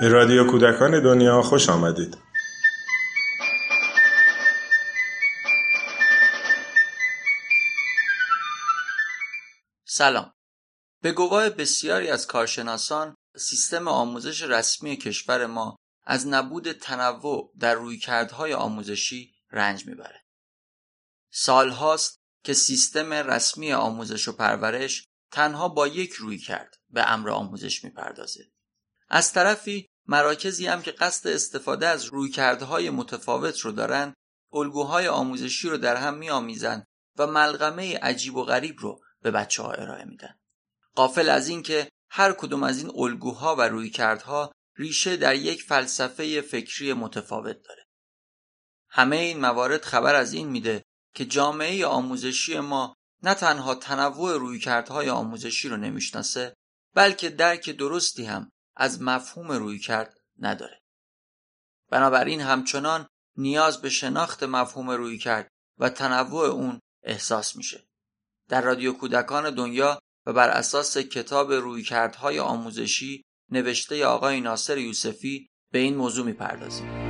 به رادیو کودکان دنیا خوش آمدید. سلام. به گواه بسیاری از کارشناسان سیستم آموزش رسمی کشور ما از نبود تنوع در رویکردهای آموزشی رنج می‌بره. سالهاست که سیستم رسمی آموزش و پرورش تنها با یک روی کرد به امر آموزش می‌پردازه. از طرفی مراکزی هم که قصد استفاده از رویکردهای متفاوت رو دارن الگوهای آموزشی رو در هم میآمیزند و ملغمه عجیب و غریب رو به بچه ها ارائه میدن. قافل از اینکه هر کدوم از این الگوها و رویکردها ریشه در یک فلسفه فکری متفاوت داره. همه این موارد خبر از این میده که جامعه آموزشی ما نه تنها تنوع رویکردهای آموزشی رو نمی‌شناسه بلکه درک درستی هم از مفهوم روی کرد نداره. بنابراین همچنان نیاز به شناخت مفهوم روی کرد و تنوع اون احساس میشه. در رادیو کودکان دنیا و بر اساس کتاب رویکردهای آموزشی نوشته آقای ناصر یوسفی به این موضوع می‌پردازیم.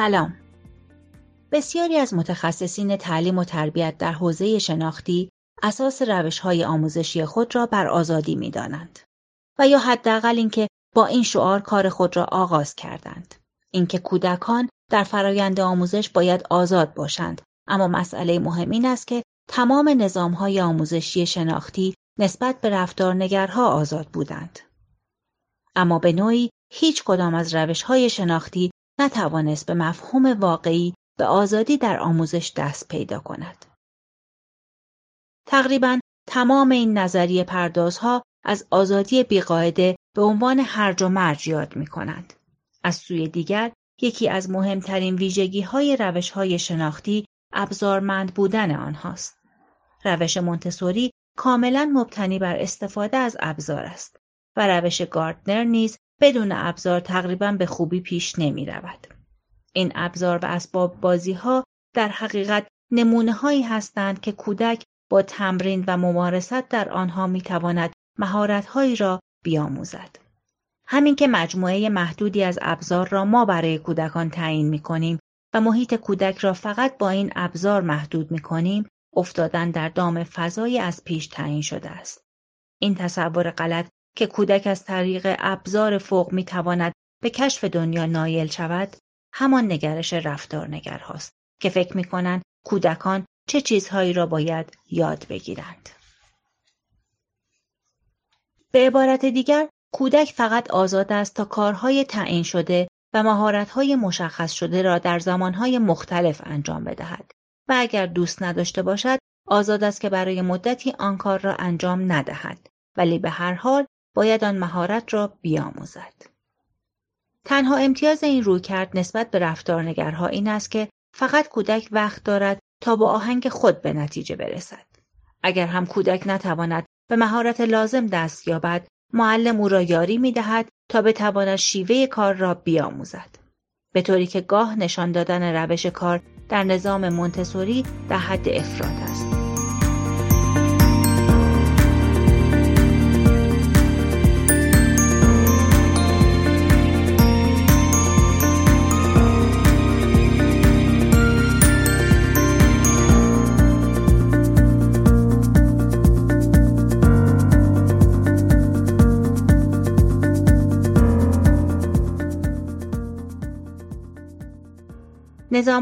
سلام. بسیاری از متخصصین تعلیم و تربیت در حوزه شناختی اساس روش های آموزشی خود را بر آزادی می دانند. و یا حداقل اینکه با این شعار کار خود را آغاز کردند. اینکه کودکان در فرایند آموزش باید آزاد باشند اما مسئله مهم این است که تمام نظام های آموزشی شناختی نسبت به رفتارنگرها آزاد بودند. اما به نوعی هیچ کدام از روش های شناختی نتوانست به مفهوم واقعی به آزادی در آموزش دست پیدا کند. تقریبا تمام این نظریه پردازها از آزادی بیقاعده به عنوان هرج و مرج یاد می کنند. از سوی دیگر یکی از مهمترین ویژگی های روش های شناختی ابزارمند بودن آنهاست. روش منتصوری کاملا مبتنی بر استفاده از ابزار است و روش گاردنر نیز بدون ابزار تقریبا به خوبی پیش نمی رود. این ابزار و اسباب بازی ها در حقیقت نمونه هایی هستند که کودک با تمرین و ممارست در آنها می تواند مهارت هایی را بیاموزد. همین که مجموعه محدودی از ابزار را ما برای کودکان تعیین می کنیم و محیط کودک را فقط با این ابزار محدود می کنیم، افتادن در دام فضای از پیش تعیین شده است. این تصور غلط که کودک از طریق ابزار فوق می تواند به کشف دنیا نایل شود همان نگرش رفتارنگر هاست که فکر می کنند کودکان چه چیزهایی را باید یاد بگیرند. به عبارت دیگر کودک فقط آزاد است تا کارهای تعیین شده و مهارت‌های مشخص شده را در زمانهای مختلف انجام بدهد و اگر دوست نداشته باشد آزاد است که برای مدتی آن کار را انجام ندهد ولی به هر حال باید آن مهارت را بیاموزد. تنها امتیاز این رویکرد نسبت به رفتارنگرها این است که فقط کودک وقت دارد تا با آهنگ خود به نتیجه برسد. اگر هم کودک نتواند به مهارت لازم دست یابد، معلم او را یاری می دهد تا بتواند شیوه کار را بیاموزد. به طوری که گاه نشان دادن روش کار در نظام منتصوری در حد افراد است.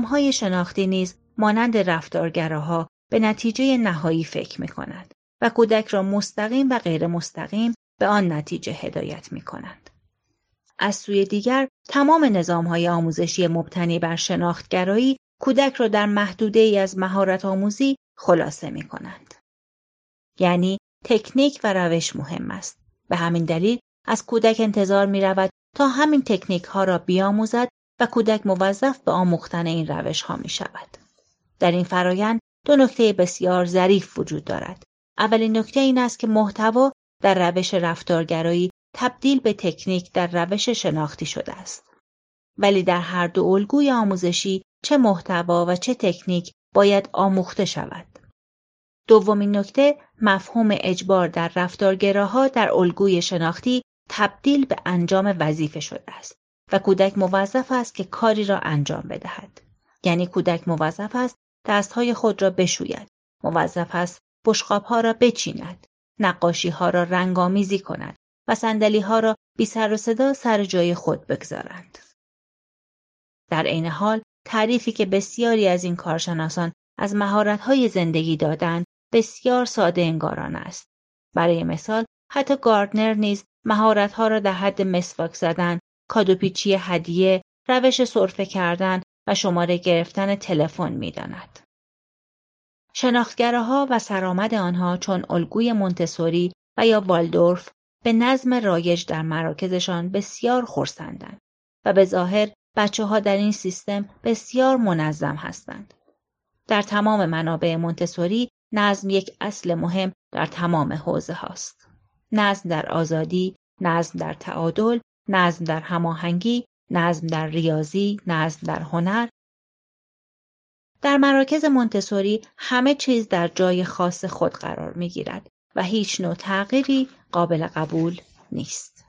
های شناختی نیز مانند رفتارگراها به نتیجه نهایی فکر می کند و کودک را مستقیم و غیر مستقیم به آن نتیجه هدایت می کنند. از سوی دیگر تمام های آموزشی مبتنی بر شناختگرایی کودک را در محدوده ای از مهارت آموزی خلاصه می کنند. یعنی تکنیک و روش مهم است. به همین دلیل از کودک انتظار می رود تا همین تکنیک ها را بیاموزد و کودک موظف به آموختن این روش ها می شود. در این فرایند دو نکته بسیار ظریف وجود دارد. اولین نکته این است که محتوا در روش رفتارگرایی تبدیل به تکنیک در روش شناختی شده است. ولی در هر دو الگوی آموزشی چه محتوا و چه تکنیک باید آموخته شود. دومین نکته مفهوم اجبار در رفتارگراها در الگوی شناختی تبدیل به انجام وظیفه شده است و کودک موظف است که کاری را انجام بدهد. یعنی کودک موظف است دستهای خود را بشوید. موظف است ها را بچیند. نقاشی ها را رنگامیزی کند و سندلی ها را بی سر و صدا سر جای خود بگذارند. در عین حال تعریفی که بسیاری از این کارشناسان از های زندگی دادند بسیار ساده انگاران است. برای مثال حتی گاردنر نیز ها را در حد مسواک زدن، کادوپیچی هدیه، روش سرفه کردن و شماره گرفتن تلفن می‌داند. شناختگراها و سرآمد آنها چون الگوی مونتسوری و یا والدورف به نظم رایج در مراکزشان بسیار خورسندند و به ظاهر بچه ها در این سیستم بسیار منظم هستند. در تمام منابع مونتسوری نظم یک اصل مهم در تمام حوزه هاست. نظم در آزادی، نظم در تعادل، نظم در هماهنگی، نظم در ریاضی، نظم در هنر. در مراکز مونتسوری همه چیز در جای خاص خود قرار می گیرد و هیچ نوع تغییری قابل قبول نیست.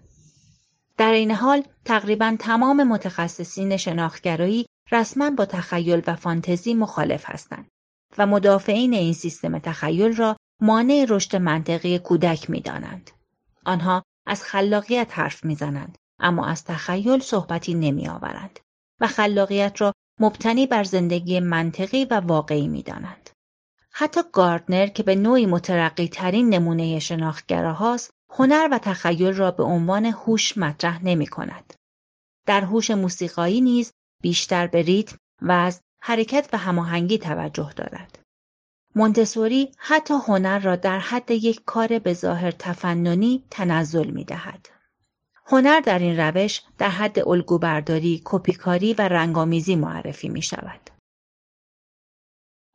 در این حال تقریبا تمام متخصصین شناختگرایی رسما با تخیل و فانتزی مخالف هستند و مدافعین این سیستم تخیل را مانع رشد منطقی کودک می دانند. آنها از خلاقیت حرف می‌زنند اما از تخیل صحبتی نمی آورند و خلاقیت را مبتنی بر زندگی منطقی و واقعی می دانند. حتی گاردنر که به نوعی مترقی ترین نمونه شناختگراهاست هنر و تخیل را به عنوان هوش مطرح نمی کند. در هوش موسیقایی نیز بیشتر به ریتم و از حرکت و هماهنگی توجه دارد. مونتسوری حتی هنر را در حد یک کار به ظاهر تفننی تنزل می دهد. هنر در این روش در حد الگوبرداری، کپیکاری و رنگامیزی معرفی می شود.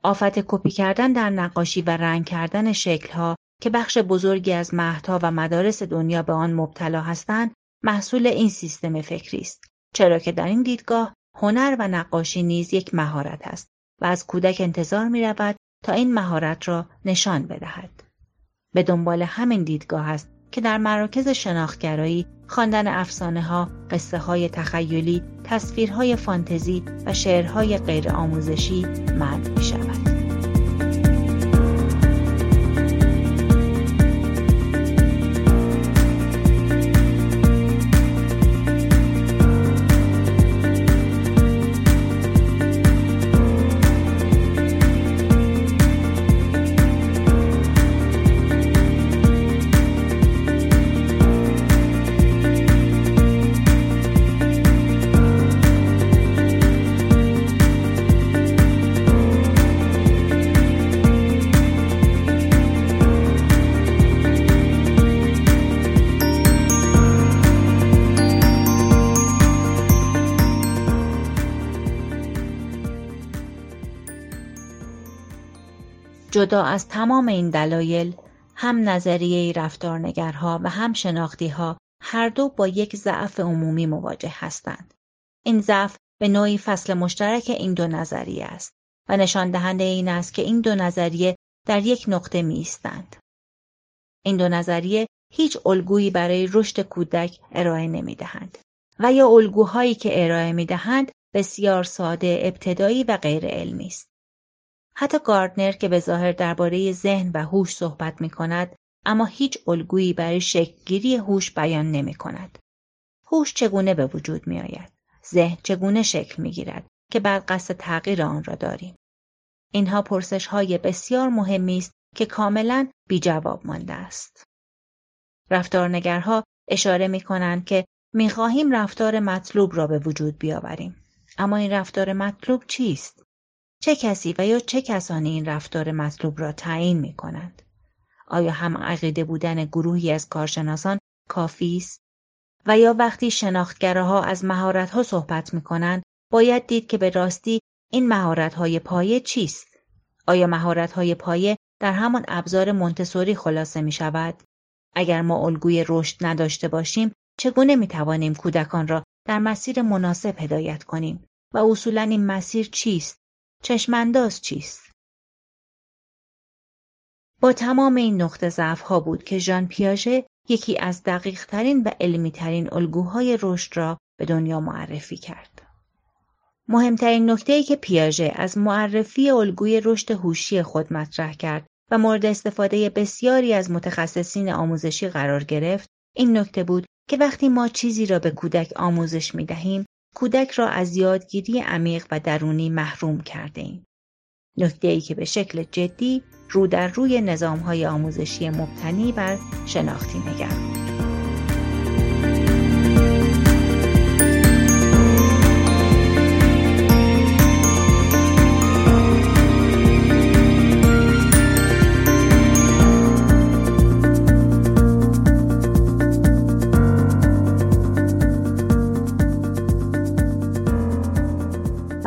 آفت کپی کردن در نقاشی و رنگ کردن شکلها که بخش بزرگی از مهدها و مدارس دنیا به آن مبتلا هستند محصول این سیستم فکری است چرا که در این دیدگاه هنر و نقاشی نیز یک مهارت است و از کودک انتظار می رود تا این مهارت را نشان بدهد. به دنبال همین دیدگاه است که در مراکز شناختگرایی خواندن افسانه ها، قصه های تخیلی، تصویرهای فانتزی و شعرهای غیر آموزشی منع می شود. جدا از تمام این دلایل هم نظریه رفتارنگرها و هم شناختیها هر دو با یک ضعف عمومی مواجه هستند. این ضعف به نوعی فصل مشترک این دو نظریه است و نشان دهنده این است که این دو نظریه در یک نقطه می ایستند. این دو نظریه هیچ الگویی برای رشد کودک ارائه نمی دهند و یا الگوهایی که ارائه می دهند بسیار ساده، ابتدایی و غیر علمی است. حتی گاردنر که به ظاهر درباره ذهن و هوش صحبت می کند اما هیچ الگویی برای شکلگیری هوش بیان نمی کند. هوش چگونه به وجود می آید؟ ذهن چگونه شکل می گیرد که بر قصد تغییر آن را داریم. اینها پرسش های بسیار مهمی است که کاملا بی جواب مانده است. رفتارنگرها اشاره می کنند که می خواهیم رفتار مطلوب را به وجود بیاوریم. اما این رفتار مطلوب چیست؟ چه کسی و یا چه کسانی این رفتار مطلوب را تعیین می کنند؟ آیا هم عقیده بودن گروهی از کارشناسان کافی است؟ و یا وقتی شناختگرها از مهارت‌ها صحبت می کنند باید دید که به راستی این مهارت‌های پایه چیست؟ آیا مهارت‌های پایه در همان ابزار مونتسوری خلاصه می شود؟ اگر ما الگوی رشد نداشته باشیم چگونه می توانیم کودکان را در مسیر مناسب هدایت کنیم و اصولا این مسیر چیست؟ چشمانداز چیست؟ با تمام این نقطه ضعف ها بود که ژان پیاژه یکی از دقیق ترین و علمی ترین الگوهای رشد را به دنیا معرفی کرد. مهمترین نکته ای که پیاژه از معرفی الگوی رشد هوشی خود مطرح کرد و مورد استفاده بسیاری از متخصصین آموزشی قرار گرفت این نکته بود که وقتی ما چیزی را به کودک آموزش می دهیم کودک را از یادگیری عمیق و درونی محروم کرده ایم. نکته ای که به شکل جدی رو در روی نظام های آموزشی مبتنی بر شناختی نگرد.